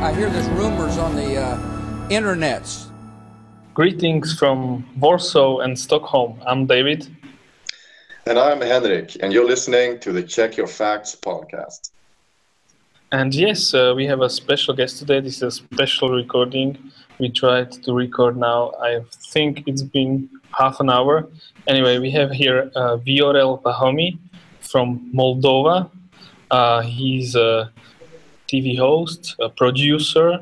I hear there's rumors on the uh, internets. Greetings from Warsaw and Stockholm. I'm David. And I'm Henrik, and you're listening to the Check Your Facts podcast. And yes, uh, we have a special guest today. This is a special recording. We tried to record now. I think it's been half an hour. Anyway, we have here uh, Viorel Pahomi from Moldova. Uh, he's a TV host, a producer,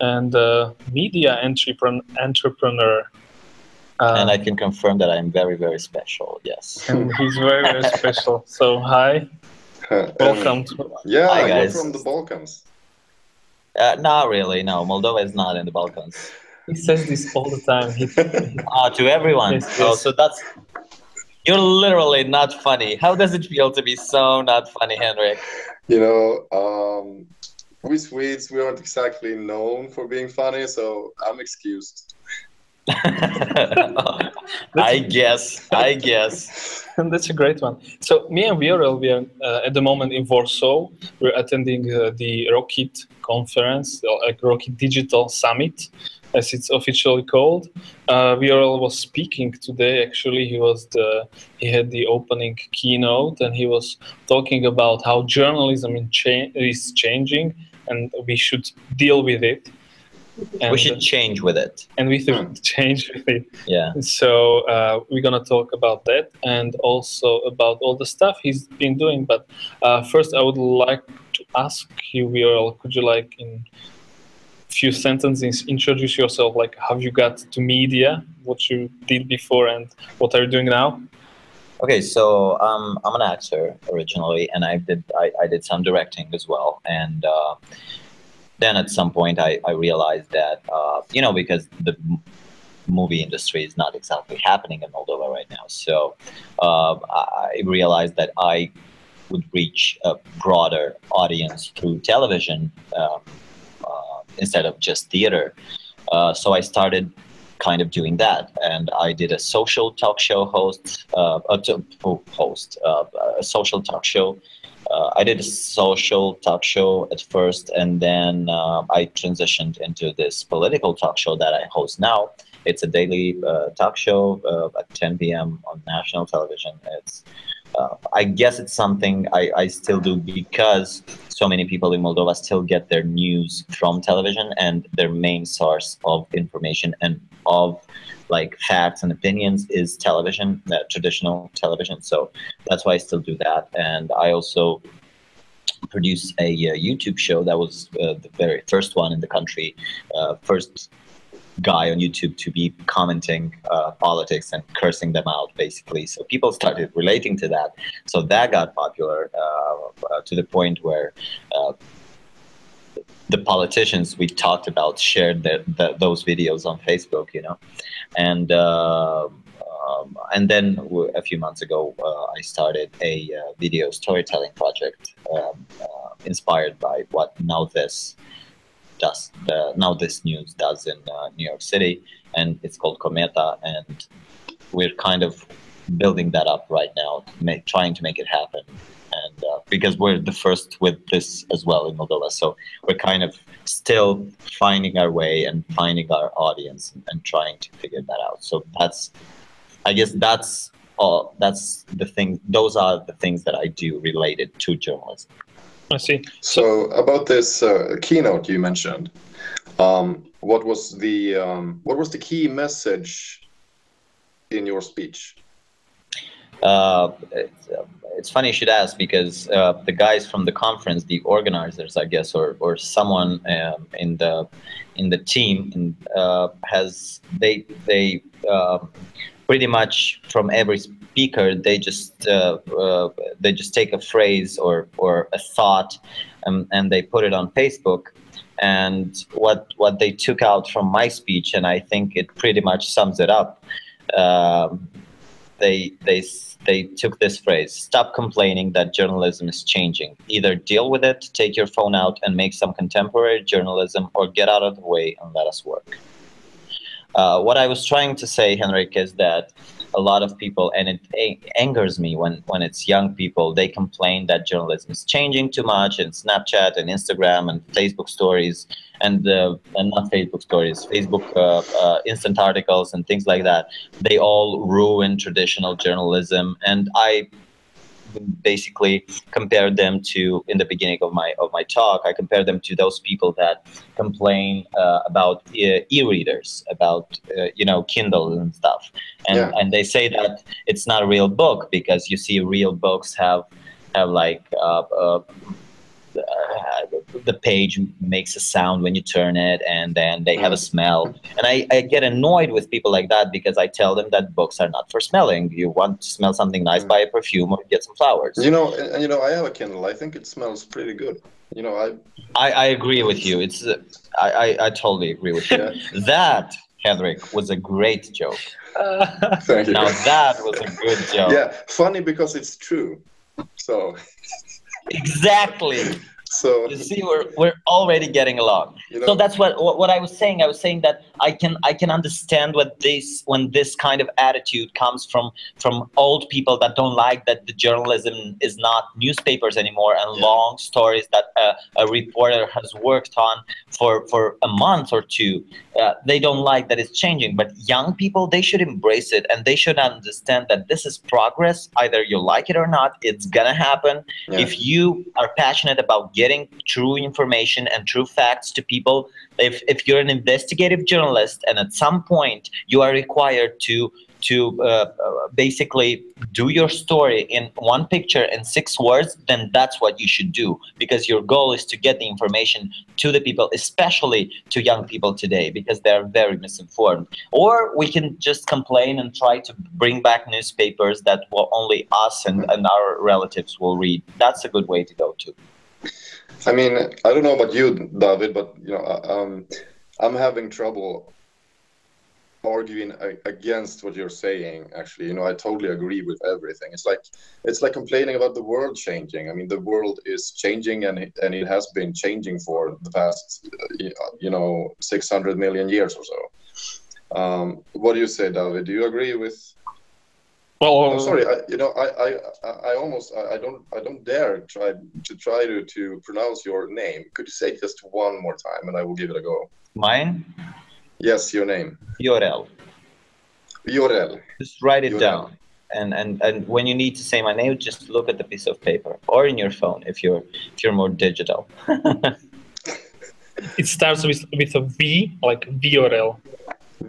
and a media entrepreneur. Uh, and I can confirm that I'm very, very special. Yes. And he's very, very special. So, hi. Welcome. To- yeah, hi, guys. you're from the Balkans. Uh, not really. No, Moldova is not in the Balkans. He says this all the time. He, uh, to everyone. Yes, yes. Oh, so that's you're literally not funny. How does it feel to be so not funny, Henrik? You know, um, we Swedes, we aren't exactly known for being funny, so I'm excused. I guess. I guess. That's a great one. So me and Viorel, we are uh, at the moment in Warsaw. We're attending uh, the Rockit conference, like Rockit Digital Summit, as it's officially called. Uh, Viorel was speaking today. Actually, he was the he had the opening keynote, and he was talking about how journalism cha- is changing, and we should deal with it. And, we should change with it. And we should change with it. Yeah. So uh, we're gonna talk about that and also about all the stuff he's been doing. But uh, first, I would like to ask you, Viorel, could you like in a few sentences introduce yourself? Like have you got to media what you did before and what are you doing now? Okay so um, i'm an actor originally and i did i, I did some directing as well. And uh, then at some point i, I realized that uh, you know because the movie industry is not exactly happening in moldova right now. So uh, i realized that i would reach a broader audience through television um, instead of just theater. Uh, so I started kind of doing that, and I did a social talk show host, uh, a host, uh, a social talk show. Uh, I did a social talk show at first, and then uh, I transitioned into this political talk show that I host now. It's a daily uh, talk show at 10 p.m. on national television. It's uh, I guess it's something I, I still do because so many people in Moldova still get their news from television and their main source of information and of like facts and opinions is television, uh, traditional television. So that's why I still do that. And I also produce a uh, YouTube show that was uh, the very first one in the country, uh, first guy on YouTube to be commenting uh, politics and cursing them out, basically. So people started relating to that. So that got popular uh, uh, to the point where uh, the politicians we talked about shared the, the, those videos on Facebook, you know, and. Um, um and then a few months ago, uh, I started a uh, video storytelling project um, inspired by what NowThis does uh, now this news does in uh, New York City, and it's called Cometa, and we're kind of building that up right now, make, trying to make it happen, and uh, because we're the first with this as well in Moldova, so we're kind of still finding our way and finding our audience and, and trying to figure that out. So that's, I guess that's all. That's the thing. Those are the things that I do related to journalism. I see. So, so about this uh, keynote you mentioned, um, what was the um, what was the key message in your speech? Uh, it's, uh, it's, funny you should ask because uh, the guys from the conference, the organizers, I guess, or or someone um, in the in the team, in, uh, has they they um, pretty much from every speaker they just uh, uh, they just take a phrase or or a thought um, and they put it on Facebook. And what what they took out from my speech and I think it pretty much sums it up um, they they they took this phrase stop complaining that journalism is changing. Either deal with it take your phone out and make some contemporary journalism or get out of the way and let us work uh, what I was trying to say, Henrik, is that a lot of people, and it a- angers me when when it's young people. They complain that journalism is changing too much, and Snapchat and Instagram and Facebook stories, and uh, and not Facebook stories, Facebook uh, uh, instant articles and things like that. They all ruin traditional journalism, and I basically compared them to in the beginning of my of my talk i compared them to those people that complain uh, about uh, e-readers about uh, you know kindle and stuff and Yeah. and they say that it's not a real book because you see real books have have like uh, uh, uh, the page makes a sound when you turn it and then they have a smell and I, I get annoyed with people like that because i tell them that books are not for smelling you want to smell something nice Mm. buy a perfume or get some flowers You know, and, and you know, I have a Kindle. I think it smells pretty good. You know, I I, I agree with you. It's uh, I, I, I totally agree with you. yeah. That Henrik was a great joke. Uh, Thank you. Now that was a good joke. Yeah, funny because it's true. So, Exactly. So You see, we're we're already getting along. you know, So that's what, what what I was saying. I was saying that I can I can understand what this when this kind of attitude comes from from old people that don't like that the journalism is not newspapers anymore and Yeah. long stories that uh, a reporter has worked on for for a month or two. Uh, they don't like that it's changing. But young people they should embrace it and they should understand that this is progress. Either you like it or not, it's gonna happen yeah. if you are passionate about getting true information and true facts to people. If, if you're an investigative journalist and at some point you are required to to uh, basically do your story in one picture in six words then that's what you should do because your goal is to get the information to the people especially to young people today because they're very misinformed. Or we can just complain and try to bring back newspapers that will only us and, and our relatives will read. That's a good way to go too I mean, I don't know about you, David, but you know, um, I'm having trouble arguing against what you're saying. Actually, you know, I totally agree with everything. It's like it's like complaining about the world changing. I mean, the world is changing, and it, and it has been changing for the past, uh, you know, 600 million years or so. Um, what do you say, David? Do you agree with? Well, I'm sorry. I, you know, I, I, I- I almost, I, I don't, I don't dare try to try to, to pronounce your name. Could you say just one more time, and I will give it a go? mine Yes, your name, Yorel. Jorel. just write it Yorel. down and, and and when you need to say my name just look at the piece of paper or in your phone if you're if you're more digital it starts with with a V, like VRL. Viorel,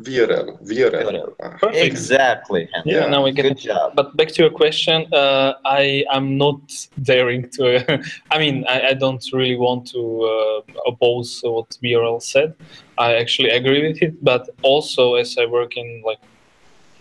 Viorel. Viorel. Ah, Perfect. exactly Henry. Yeah, Yeah. now we get good job But back to your question, uh, I am not daring to. I mean, I, I don't really want to uh, oppose what BRL said. I actually agree with it, but also as I work in like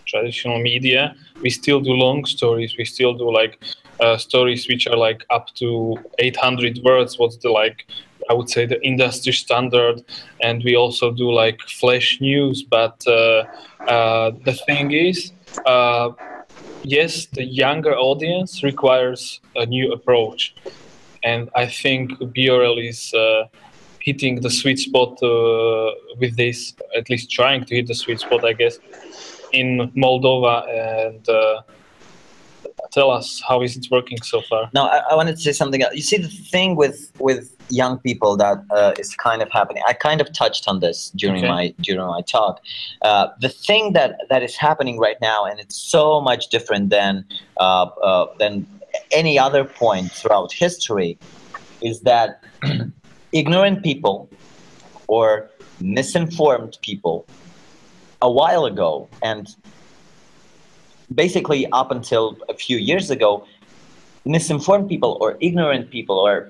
traditional media, we still do long stories. We still do like uh, stories which are like up to 800 words. What's the like? I would say the industry standard, and we also do like flash news. But uh, uh, the thing is. Uh, yes, the younger audience requires a new approach, and I think BRL is uh, hitting the sweet spot uh, with this. At least trying to hit the sweet spot, I guess, in Moldova. And tell us how is it working so far? no I, I wanted to say something else you see the thing with with young people that uh, is kind of happening i kind of touched on this during Okay. my during my talk uh, the thing that that is happening right now and it's so much different than uh, uh, than any other point throughout history is that ignorant people or misinformed people a while ago and basically up until a few years ago misinformed people or ignorant people or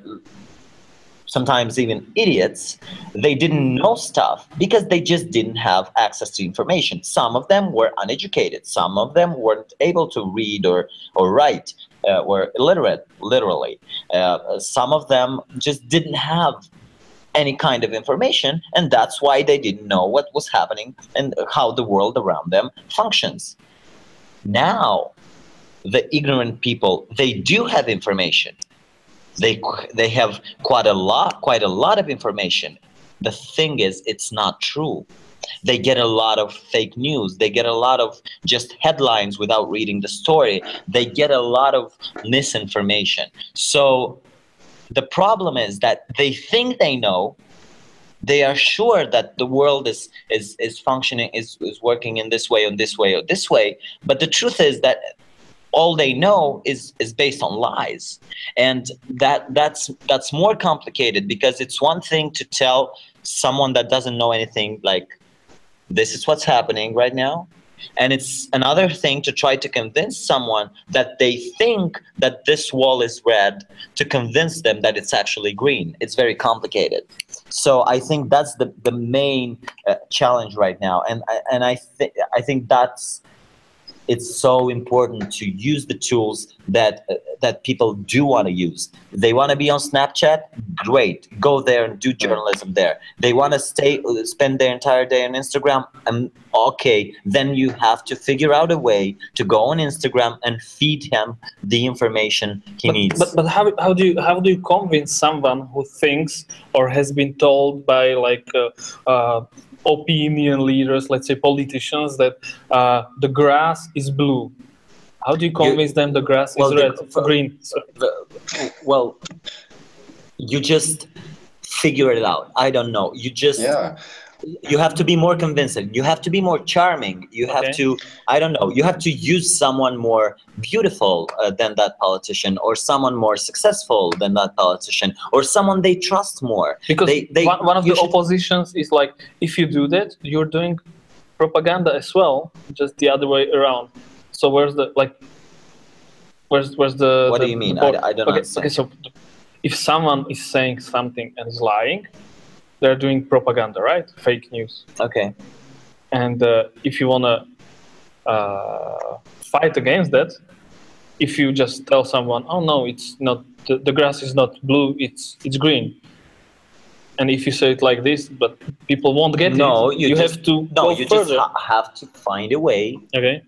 sometimes even idiots they didn't know stuff because they just didn't have access to information. Some of them were uneducated. Some of them weren't able to read or, or write uh, were illiterate literally. Uh, some of them just didn't have any kind of information and that's why they didn't know what was happening and how the world around them functions now the ignorant people they do have information. They they have quite a lot quite a lot of information. The thing is it's not true. They get a lot of fake news. They get a lot of just headlines without reading the story. They get a lot of misinformation. So the problem is that they think they know they are sure that the world is is is functioning is, is working in this way or this way or this way. But the truth is that all they know is is based on lies. And that that's that's more complicated because it's one thing to tell someone that doesn't know anything like this is what's happening right now and it's another thing to try to convince someone that they think that this wall is red to convince them that it's actually green. It's very complicated. So i think that's the, the main uh, challenge right now. And and i think i think that's it's so important to use the tools that uh, that people do want to use. They want to be on Snapchat, great, go there and do journalism there. They want to stay uh, spend their entire day on Instagram, and okay, then you have to figure out a way to go on Instagram and feed him the information he but, needs. But, but how, how do you how do you convince someone who thinks or has been told by like uh, uh, opinion leaders, let's say politicians, that uh, the grass is blue? How do you convince them the grass Well, is the- red, for- green? The- well, you just figure it out. I don't know. You just Yeah, you have to be more convincing you have to be more charming you have Okay. to i don't know you have to use someone more beautiful uh, than that politician or someone more successful than that politician or someone they trust more Because They- they- one, one of the should- oppositions is like, if you do that, you're doing propaganda as well, just the other way around. So where's the like? Where's where's the? What do you mean? I- I don't okay, understand. Okay, so if someone is saying something and is lying, they're doing propaganda, right? Fake news. okay And uh, if you wanna uh, fight against that, if you just tell someone, "Oh no, it's not the, the grass is not blue; it's it's green," and if you say it like this, but people won't get No, it, you you, just- have to no go you further. just ha- have to find a way okay.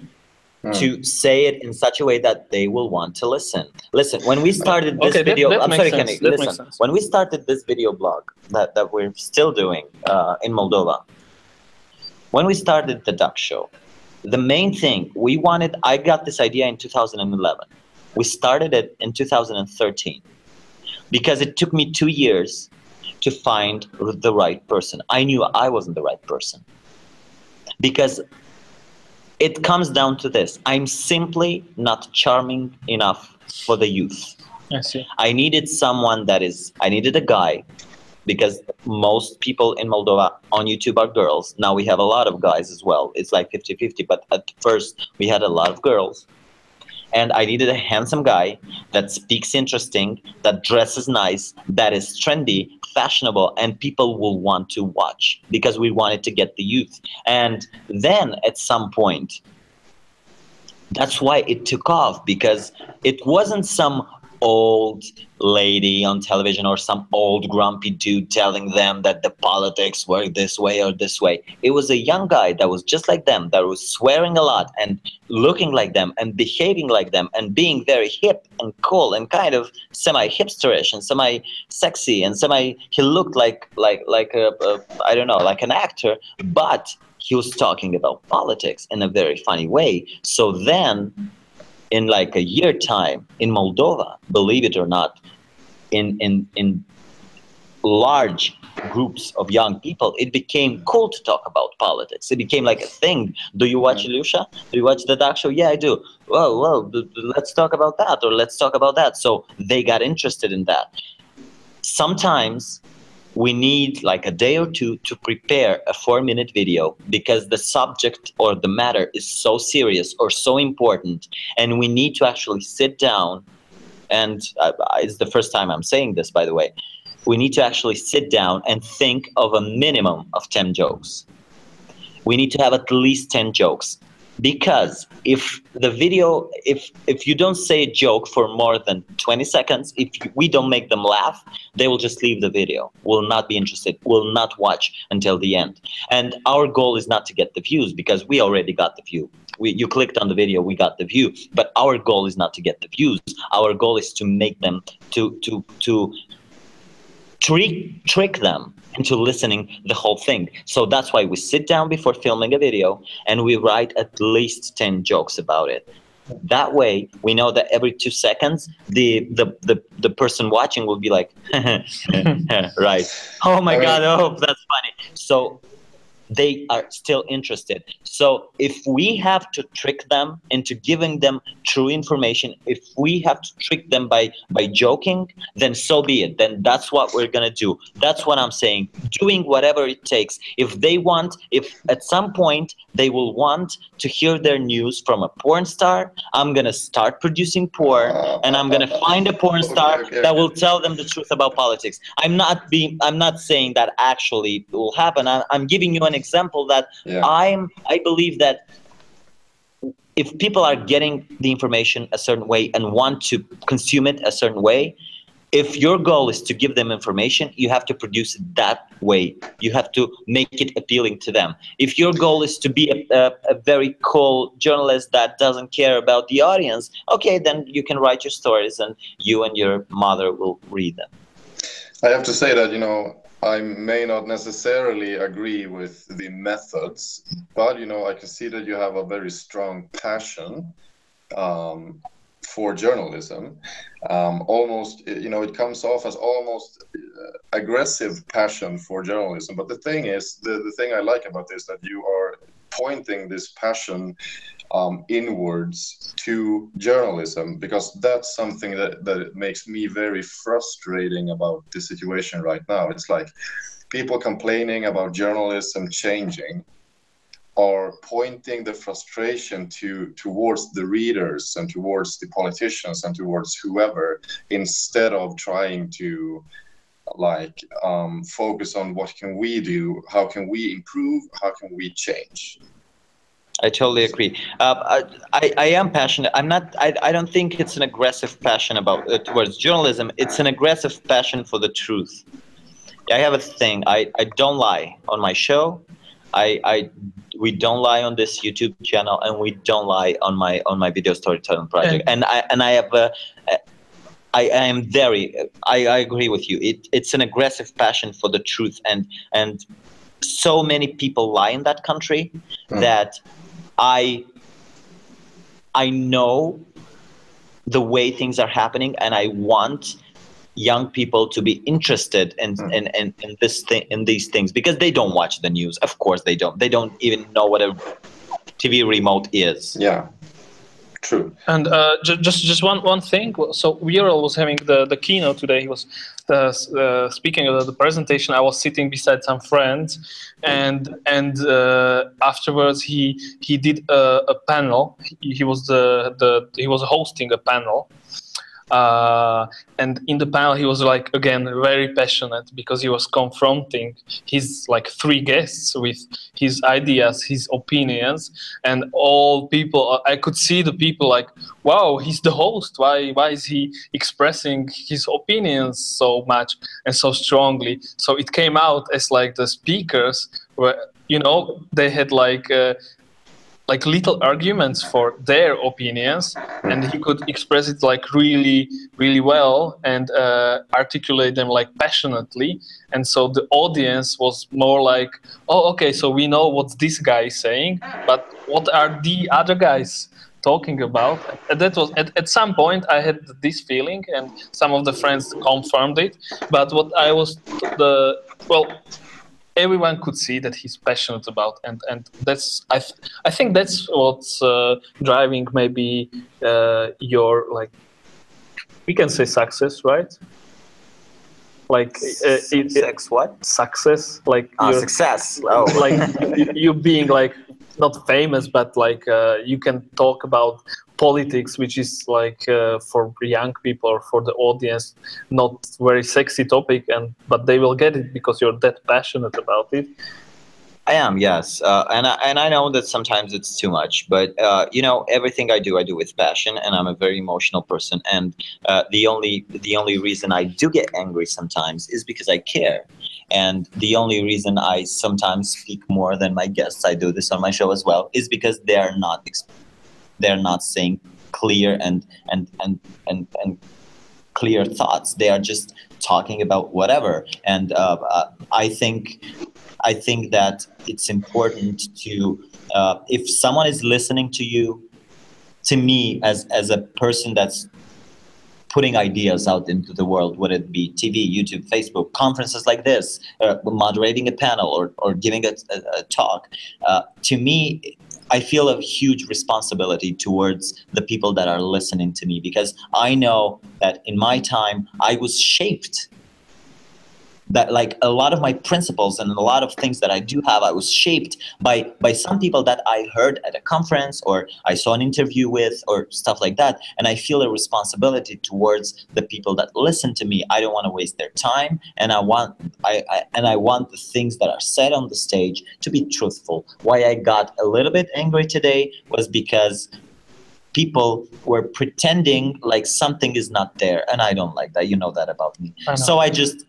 To say it in such a way that they will want to listen. Listen, when we started this Okay, video, that I'm sorry, sense, Kenny, that listen. When we started this video blog that, that we're still doing uh, in Moldova, when we started the Duck Show, the main thing we wanted, I got this idea in 2011. We started it in 2013 because it took me two years to find the right person. I knew I wasn't the right person because it comes down to this. I'm simply not charming enough for the youth. I see. i needed someone that is i needed a guy because most people in moldova on youtube are girls. Now we have a lot of guys as well. It's like 50-50 but at first we had a lot of girls. And i needed a handsome guy that speaks interesting that dresses nice that is trendy fashionable and people will want to watch because we wanted to get the youth. And then at some point that's why it took off because it wasn't some old lady on television or some old grumpy dude telling them that the politics work this way or this way. It was a young guy that was just like them, that was swearing a lot and looking like them and behaving like them and being very hip and cool and kind of semi hipsterish and semi sexy and semi he looked like like like a, a I don't know like an actor, but he was talking about politics in a very funny way. So then in like a year time in Moldova, believe it or not, in in in large groups of young people, it became cool to talk about politics. It became like a thing. Do you watch Ilusha? Do you watch the dark show? Yeah, I do. Well, well, let's talk about that, or let's talk about that. So they got interested in that. Sometimes we need like a day or two to prepare a four minute video because the subject or the matter is so serious or so important and we need to actually sit down and uh, it's the first time i'm saying this by the way we need to actually sit down and think of a minimum of 10 jokes. We need to have at least 10 jokes because if the video if if you don't say a joke for more than 20 seconds if we don't make them laugh they will just leave the video will not be interested will not watch until the end. And our goal is not to get the views because we already got the view. We, you clicked on the video we got the view. But our goal is not to get the views. Our goal is to make them to to to trick trick them into listening the whole thing. So that's why we sit down before filming a video and we write at least 10 jokes about it. That way we know that every two seconds the the, the, the person watching will be like right. Oh my mean- god, oh that's funny. So they are still interested. So if we have to trick them into giving them true information, if we have to trick them by by joking, then so be it. Then that's what we're gonna do. That's what I'm saying. Doing whatever it takes. If they want, if at some point they will want to hear their news from a porn star, I'm gonna start producing porn and I'm gonna find a porn star that will tell them the truth about politics. I'm not being I'm not saying that actually will happen. I'm, I'm giving you an example that Yeah. I'm I believe that if people are getting the information a certain way and want to consume it a certain way, if your goal is to give them information, you have to produce it that way. You have to make it appealing to them. If your goal is to be a, a, a very cool journalist that doesn't care about the audience, okay, then you can write your stories and you and your mother will read them. I have to say that, you know, I may not necessarily agree with the methods, but, you know, I can see that you have a very strong passion um, for journalism. Um, almost, you know, it comes off as almost uh, aggressive passion for journalism. But the thing is, the, the thing I like about this that you are pointing this passion um, inwards to journalism because that's something that, that makes me very frustrating about the situation right now. It's like people complaining about journalism changing are pointing the frustration to towards the readers and towards the politicians and towards whoever instead of trying to like um, focus on what can we do how can we improve how can we change I totally agree. Uh, I, I am passionate. I'm not. I, I don't think it's an aggressive passion about uh, towards journalism. It's an aggressive passion for the truth. I have a thing. I, I don't lie on my show. I, I we don't lie on this YouTube channel, and we don't lie on my on my video storytelling project. And I and I have a. I, I am very. I, I agree with you. It, it's an aggressive passion for the truth, and and so many people lie in that country Mm. that I I know the way things are happening, and I want young people to be interested in Mm. in, in, in this thing in these things because they don't watch the news. Of course, they don't. They don't even know what a TV remote is. yeah true And uh, ju- just just one one thing. So Viorel was having the, the keynote today. He was uh, uh, speaking of the presentation. I was sitting beside some friends, and and uh, afterwards he he did a, a panel. He, he was the, the he was hosting a panel. Uh, and in the panel, he was like again very passionate because he was confronting his like three guests with his ideas, his opinions, and all people i could see the people like wow he's the host. Why why is he expressing his opinions so much and so strongly? So it came out as like the speakers were you know they had like uh, like little arguments for their opinions and he could express it like really really well and uh, articulate them like passionately. And so the audience was more like oh okay so we know what this guy is saying but what are the other guys talking about? And that was at, at some point i had this feeling and some of the friends confirmed it. But what i was the well everyone could see that he's passionate about and and that's i th- i think that's what's uh, driving maybe uh, your like we can say success right like uh, it, Sex what? success like Ah, success. Oh. like you- you being like not famous but like uh, you can talk about politics which is like uh, for young people or for the audience not very sexy topic and but they will get it because you're that passionate about it I am, yes, uh, and I, and I know that sometimes it's too much, but uh, you know, everything I do, I do with passion, and I'm a very emotional person. And uh, the only the only reason I do get angry sometimes is because I care, and the only reason I sometimes speak more than my guests, I do this on my show as well, is because they are not they're not saying clear and and and and and clear thoughts. They are just talking about whatever. And uh, uh, I think I think that it's important to uh, if someone is listening to you, to me as as a person that's putting ideas out into the world, whether it be TV, YouTube, Facebook, conferences like this, uh, moderating a panel or, or giving a, a, a talk. Uh, to me, I feel a huge responsibility towards the people that are listening to me because I know that in my time I was shaped that like a lot of my principles and a lot of things that I do have, I was shaped by by some people that I heard at a conference or I saw an interview with or stuff like that. And I feel a responsibility towards the people that listen to me. I don't want to waste their time, and I want I, I and I want the things that are said on the stage to be truthful. Why I got a little bit angry today was because people were pretending like something is not there and i don't like that you know that about me I so i just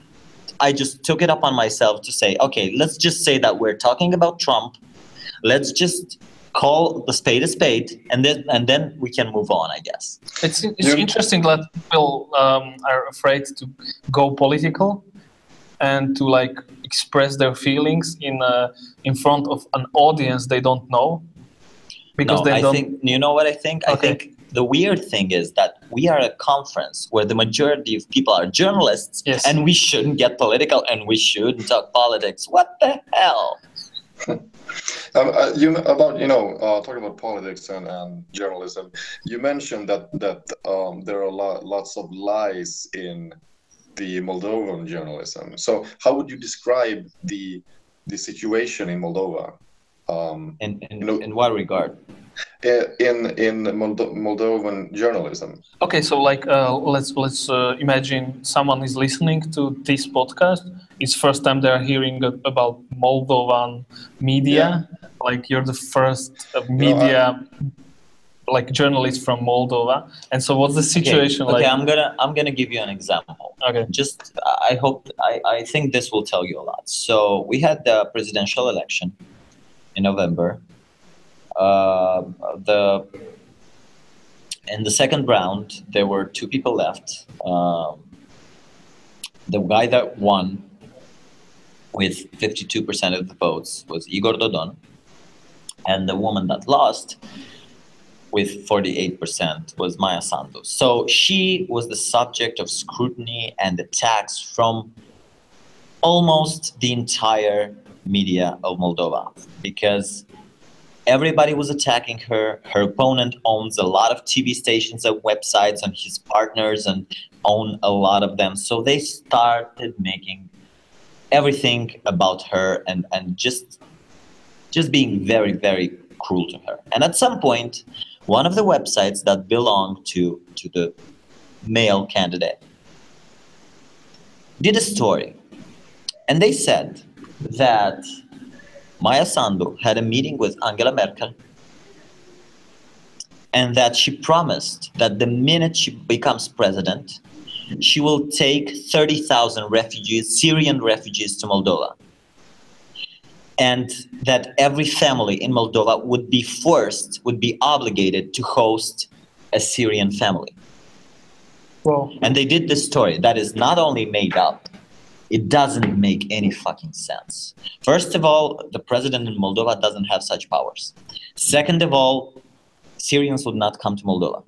I just took it up on myself to say, okay, let's just say that we're talking about Trump. Let's just call the spade a spade, and then and then we can move on, I guess. It's it's Yeah. interesting that people um, are afraid to go political and to like express their feelings in uh, in front of an audience they don't know because no, they I don't. think you know what I think. I think the weird thing is that we are a conference where the majority of people are journalists, Yes. and we shouldn't get political and we shouldn't talk politics. What the hell? Um, uh, you about you know uh, talking about politics and, and journalism. You mentioned that that um, there are lo- lots of lies in the Moldovan journalism. So how would you describe the the situation in Moldova? Um, In in, No. in what regard? I- in in Moldo- Moldovan journalism. Okay, so like uh, let's let's uh, imagine someone is listening to this podcast. It's first time they're hearing about Moldovan media. Like you're the first uh, media, like journalist from Moldova. And so, what's the situation okay, like? okay, I'm gonna I'm gonna give you an example. Okay. just i hope I, I think this will tell you a lot so we had the presidential election in november the in the second round there were two people left um, the guy that won with 52% of the votes was igor dodon and the woman that lost with 48% was Maia Sandu. So she was the subject of scrutiny and attacks from almost the entire media of Moldova because everybody was attacking her. Her opponent owns a lot of TV stations and websites and his partners and own a lot of them. So they started making everything about her and, and just just being very, very cruel to her. And at some point, one of the websites that belonged to, to the male candidate did a story. And they said that Maia Sandu had a meeting with Angela Merkel and that she promised that the minute she becomes president, she will take 30,000 refugees, Syrian refugees to Moldova and that every family in Moldova would be forced, would be obligated to host a Syrian family. Well, And they did this story that is not only made up, it doesn't make any fucking sense. First of all, the president in Moldova doesn't have such powers. Second of all, Syrians would not come to Moldova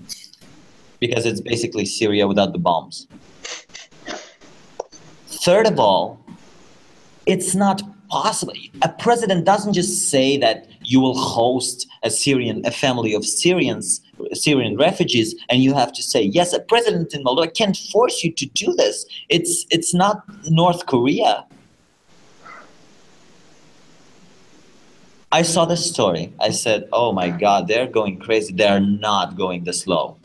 because it's basically Syria without the bombs. Third of all, it's not possible. A president doesn't just say that you will host a Syrian, a family of Syrians, Syrian refugees, and you have to say yes. A president in Moldova can't force you to do this. It's it's not North Korea. I saw the story. I said, "Oh my God, they're going crazy. They're not going this low."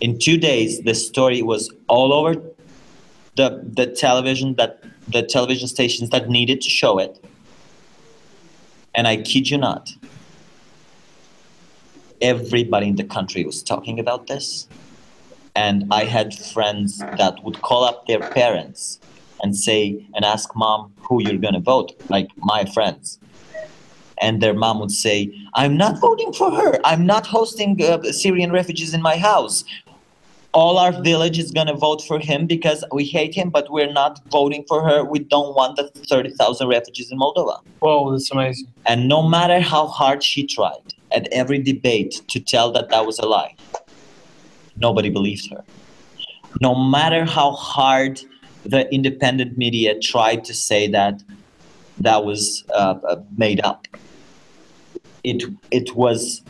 In two days, the story was all over the the television that the television stations that needed to show it. And I kid you not, everybody in the country was talking about this. And I had friends that would call up their parents and say and ask mom who you're gonna vote, like my friends. And their mom would say, "I'm not voting for her. I'm not hosting uh, Syrian refugees in my house." All our village is gonna vote for him because we hate him, but we're not voting for her. We don't want the thirty thousand refugees in Moldova. Wow, that's amazing. And no matter how hard she tried at every debate to tell that that was a lie, nobody believed her. No matter how hard the independent media tried to say that that was uh, uh, made up, it it was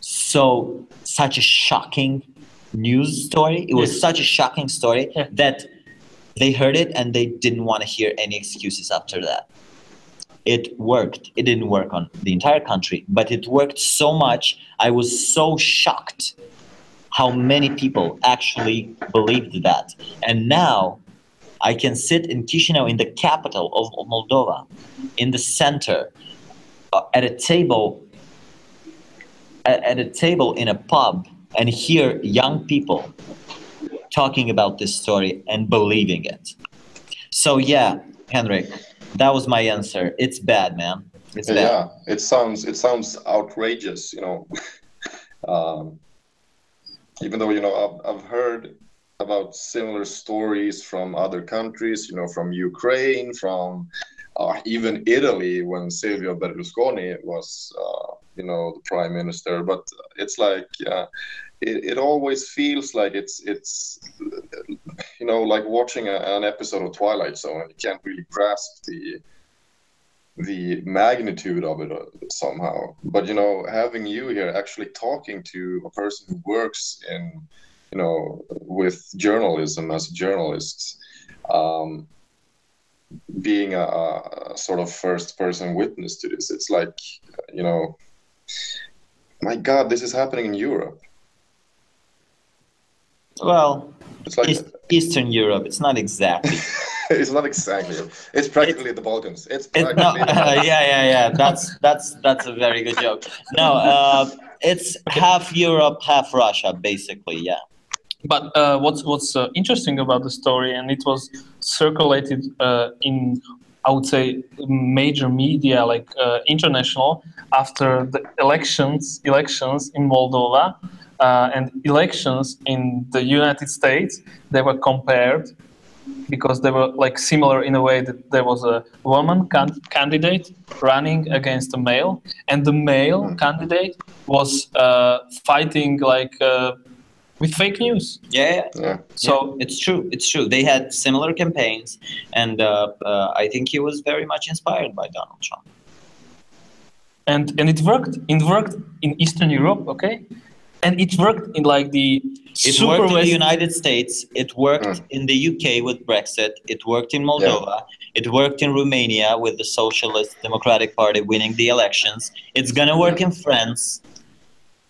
so such a shocking news story. It was Yes. such a shocking story Yeah. that they heard it and they didn't want to hear any excuses after that it worked. It didn't work on the entire country, but it worked so much. I was so shocked how many people actually believed that. And now I can sit in Chisinau, in the capital of, Moldova, in the center, uh, at a table, at, at a table in a pub, and hear young people talking about this story and believing it. So yeah, Henrik, that was my answer. It's bad, man. It's bad. Yeah, it sounds it sounds outrageous, you know. um, even though you know I've I've heard about similar stories from other countries, you know, from Ukraine, from uh, even Italy when Silvio Berlusconi was, uh, you know, the prime minister. But it's like uh, it, it always feels like it's it's you know like watching a, an episode of Twilight Zone and you can't really grasp the the magnitude of it uh, somehow. But you know, having you here actually talking to a person who works in, you know, with journalism as journalists um, being a, a sort of first person witness to this, it's like, you know, my God, this is happening in Europe. Well, It's like East, Eastern Europe. It's not exactly. it's not exactly. It's practically the Balkans. It's It, practically. no, yeah, yeah, yeah. That's that's that's a very good joke. No, uh, it's half Europe, half Russia, basically. Yeah. But uh, what's what's uh, interesting about the story, and it was circulated uh, in, I would say, major media like uh, international after the elections elections in Moldova uh, and elections in the United States. They were compared because they were like similar in a way that there was a woman can- candidate running against a male, and the male candidate was uh, fighting like. With fake news. Yeah, yeah. yeah. So It's true. It's true. They had similar campaigns, and uh, uh, I think he was very much inspired by Donald Trump. and and it worked. It worked in Eastern Europe, okay, and it worked in like the It super worked in the United States. It worked in the UK with Brexit. It worked in Moldova. It worked in Romania with the Socialist Democratic Party winning the elections. It's gonna work in France.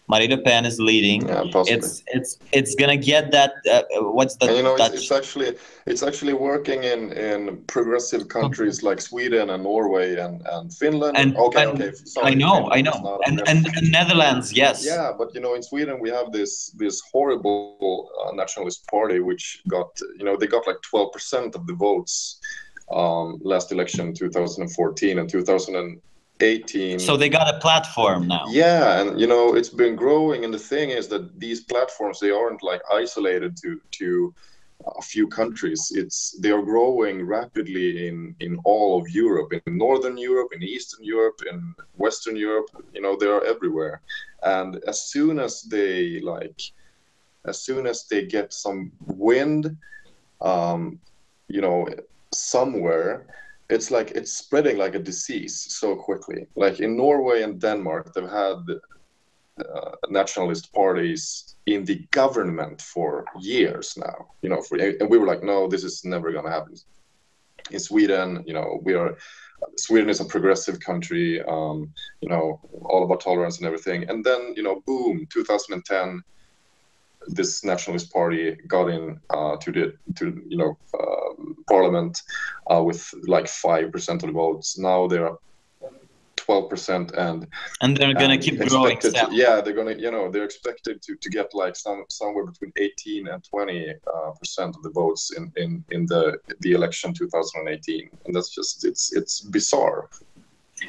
Marine Le Pen is leading. Yeah, possibly. It's it's it's gonna get that. Uh, what's the and you know Dutch? it's, it's actually it's actually working in in progressive countries like Sweden and Norway and and Finland. And- okay, and okay. Sorry, I know, Finland I know, and and, Netherlands, yes. yeah, but you know, in Sweden we have this this horrible uh, nationalist party which got you know they got like twelve percent of the votes um, last election, two thousand and fourteen and 2000 and two thousand and eighteen. So they got a platform now. Yeah, and you know it's been growing, and the thing is that these platforms they aren't like isolated to to a few countries. It's they are growing rapidly in in all of Europe, in Northern Europe, in Eastern Europe, in Western Europe. You know they are everywhere, and as soon as they like, as soon as they get some wind, um, you know, somewhere it's like it's spreading like a disease so quickly. Like in Norway and Denmark, they've had uh, nationalist parties in the government for years now. You know, for, and we were like, no, this is never going to happen. In Sweden, you know, we are. Sweden is a progressive country, um, you know, all about tolerance and everything. And then, you know, boom, 2010, this nationalist party got in uh, to the to you know uh, parliament uh, with like five percent of the votes. Now they're twelve percent, and And they're gonna and keep growing. to- yeah, they're gonna you know they're expected to, to get like some somewhere between eighteen and twenty uh, percent of the votes in, in in the the election two thousand and eighteen, and that's just it's it's bizarre.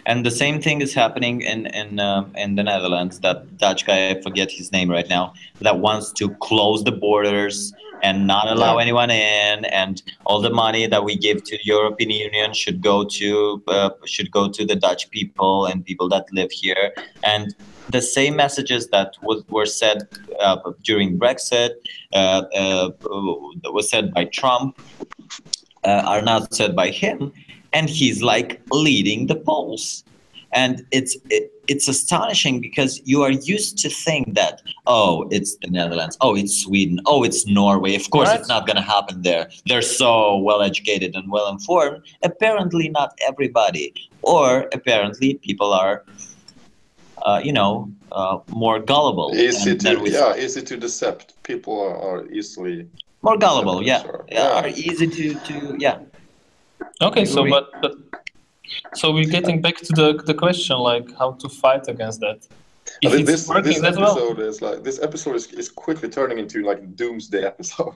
And the same thing is happening in in uh, in the Netherlands. That Dutch guy, I forget his name right now, that wants to close the borders and not allow anyone in, and all the money that we give to the European Union should go to uh, should go to the Dutch people and people that live here. And the same messages that was, were said uh, during Brexit, uh, uh, that was said by Trump, uh, are not said by him, and he's like leading the polls. And it's it, it's astonishing because you are used to think that oh it's the Netherlands, oh it's Sweden, oh it's Norway. Of course, Right. it's not going to happen there. They're so well educated and well informed. Apparently, not everybody, or apparently people are, uh, you know, uh, more gullible. Easy than- than to we yeah, easy to decept. People are, are easily more gullible yeah Sure. yeah Yeah. are easy to to yeah Okay, so but but so we're getting back to the the question like how to fight against that. I If think it's this working this that well. episode is like this episode is, is quickly turning into like doomsday episode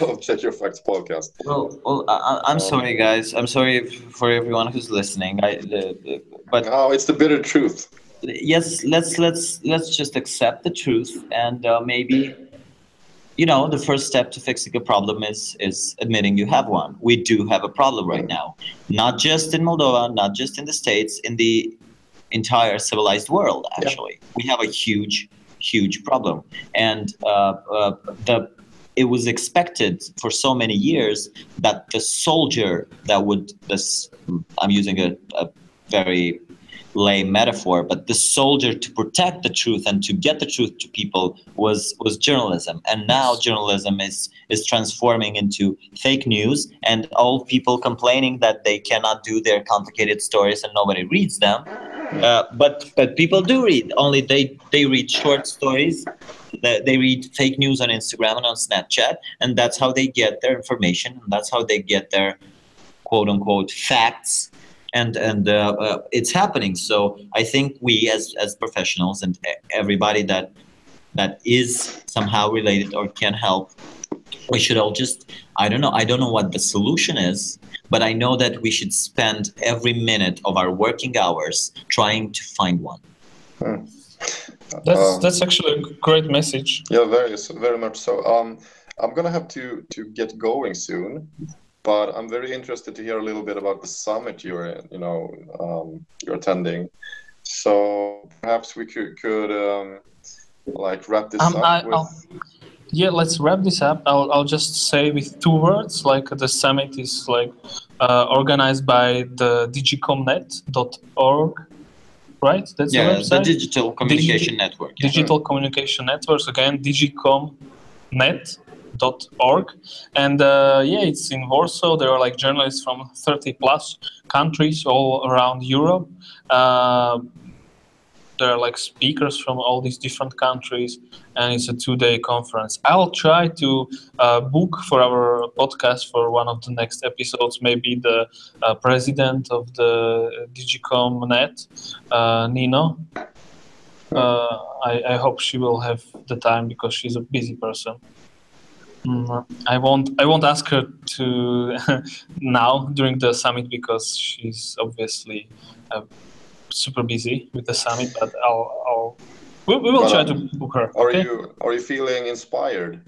of Check Your Facts podcast. well, well I, I- i'm Um, sorry guys i'm sorry if, for everyone who's listening i the, the, but No, it's the bitter truth. yes let's let's let's just accept the truth and uh, maybe you know the first step to fixing a problem is is admitting you have one. We do have a problem right now. Not just in moldova not just in the states in the entire civilized world actually. We have a huge huge problem. And uh, uh, the it was expected for so many years that the soldier that would this i'm using a, a very lame metaphor, but the soldier to protect the truth and to get the truth to people was was journalism. And now journalism is is transforming into fake news and all people complaining that they cannot do their complicated stories and nobody reads them. Uh, but but people do read. Only they they read short stories. They, they read fake news on Instagram and on Snapchat, and that's how they get their information. And that's how they get their quote unquote facts and and uh, uh, it's happening so i think we as as professionals and everybody that that is somehow related or can help we should all just i don't know i don't know what the solution is but i know that we should spend every minute of our working hours trying to find one That's Um, that's actually a great message. Yeah, very very much so. Um, I'm gonna have to to get going soon, but I'm very interested to hear a little bit about the summit you're you know um, you're attending. So perhaps we could could um, like wrap this Um, up I- with. Yeah, let's wrap this up. I'll, I'll just say with two words, like the summit is like uh, organized by the digicomnet.org, right? That's the yeah the website. digital communication network yeah. Digital Communication Networks again, digicomnet.org, and uh, yeah, it's in Warsaw. There are like journalists from 30 plus countries all around Europe. Uh, there are like speakers from all these different countries, and it's a two-day conference. I'll try to uh, book for our podcast for one of the next episodes. Maybe the uh, president of the Digicom Net, uh, Nino. Uh, I, I hope she will have the time because she's a busy person. Mm, I won't. I won't ask her to now during the summit because she's obviously uh, super busy with the summit. But I'll. I'll we, we will But, try um, to book her. Are okay? you are you feeling inspired?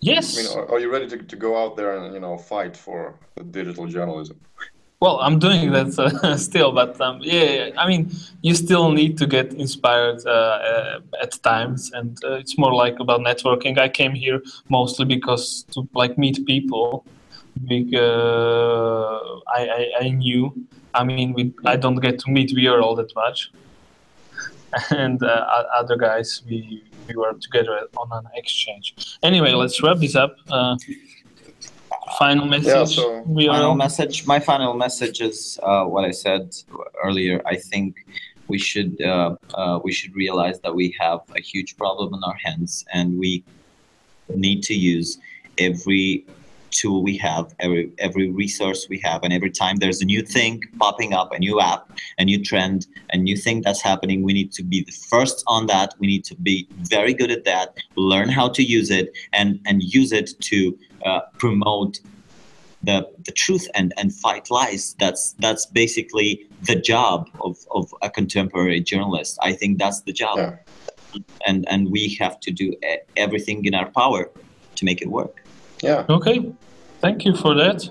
Yes. I mean, are, are you ready to, to go out there and you know fight for digital journalism? Well, I'm doing that uh, still, but um, yeah, I mean, you still need to get inspired uh, uh, at times, and uh, it's more like about networking. I came here mostly because to like meet people. Big, uh, I, I I knew. I mean, we I don't get to meet Weir all that much, and uh, other guys we we were together on an exchange. Anyway, let's wrap this up. Final message. so- final message my final message is uh, what i said earlier. I think we should uh, uh, we should realize that we have a huge problem in our hands and we need to use every tool we have every every resource we have. And every time there's a new thing popping up a new app a new trend a new thing that's happening we need to be the first on that. We need to be very good at that learn how to use it and and use it to uh, promote the, the truth and, and fight lies. That's that's basically the job of, of a contemporary journalist. I think that's the job. Yeah. And and we have to do e- everything in our power to make it work. Yeah. Okay, thank you for that.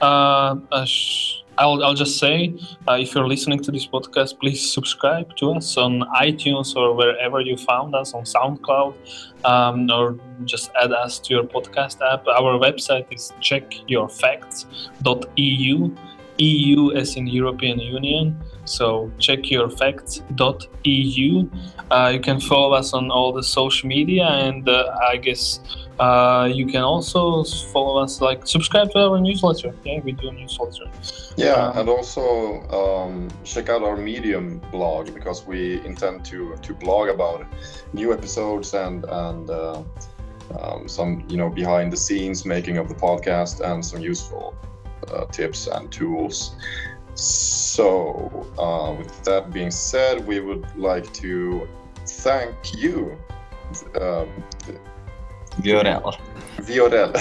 Uh, uh, sh- I'll, I'll just say uh, if you're listening to this podcast, please subscribe to us on iTunes or wherever you found us on SoundCloud, um, or just add us to your podcast app. Our website is checkyourfacts.eu, EU as in European Union. So checkyourfacts.eu. Uh, you can follow us on all the social media, and uh, I guess uh, you can also follow us, like subscribe to our newsletter. Yeah, we do a newsletter. Yeah, Um, and also um, check out our Medium blog because we intend to to blog about new episodes and and uh, um, some you know behind the scenes making of the podcast and some useful uh, tips and tools. So, uh, with that being said, we would like to thank you, um, Viorel. Viorel.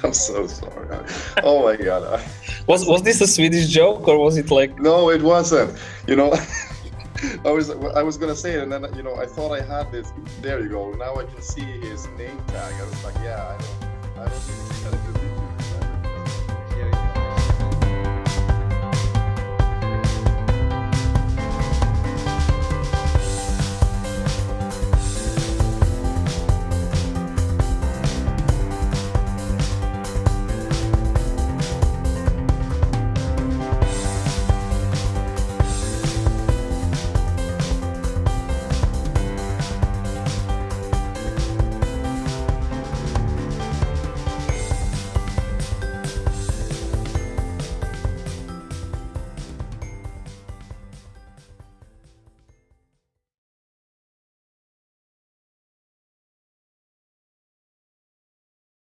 I'm so sorry. Oh my god. Was was this a Swedish joke or was it like? No, it wasn't. You know, I was I was gonna say it, and then you know I thought I had this. There you go. Now I can see his name tag. I was like, yeah, I don't, I don't think it's gonna do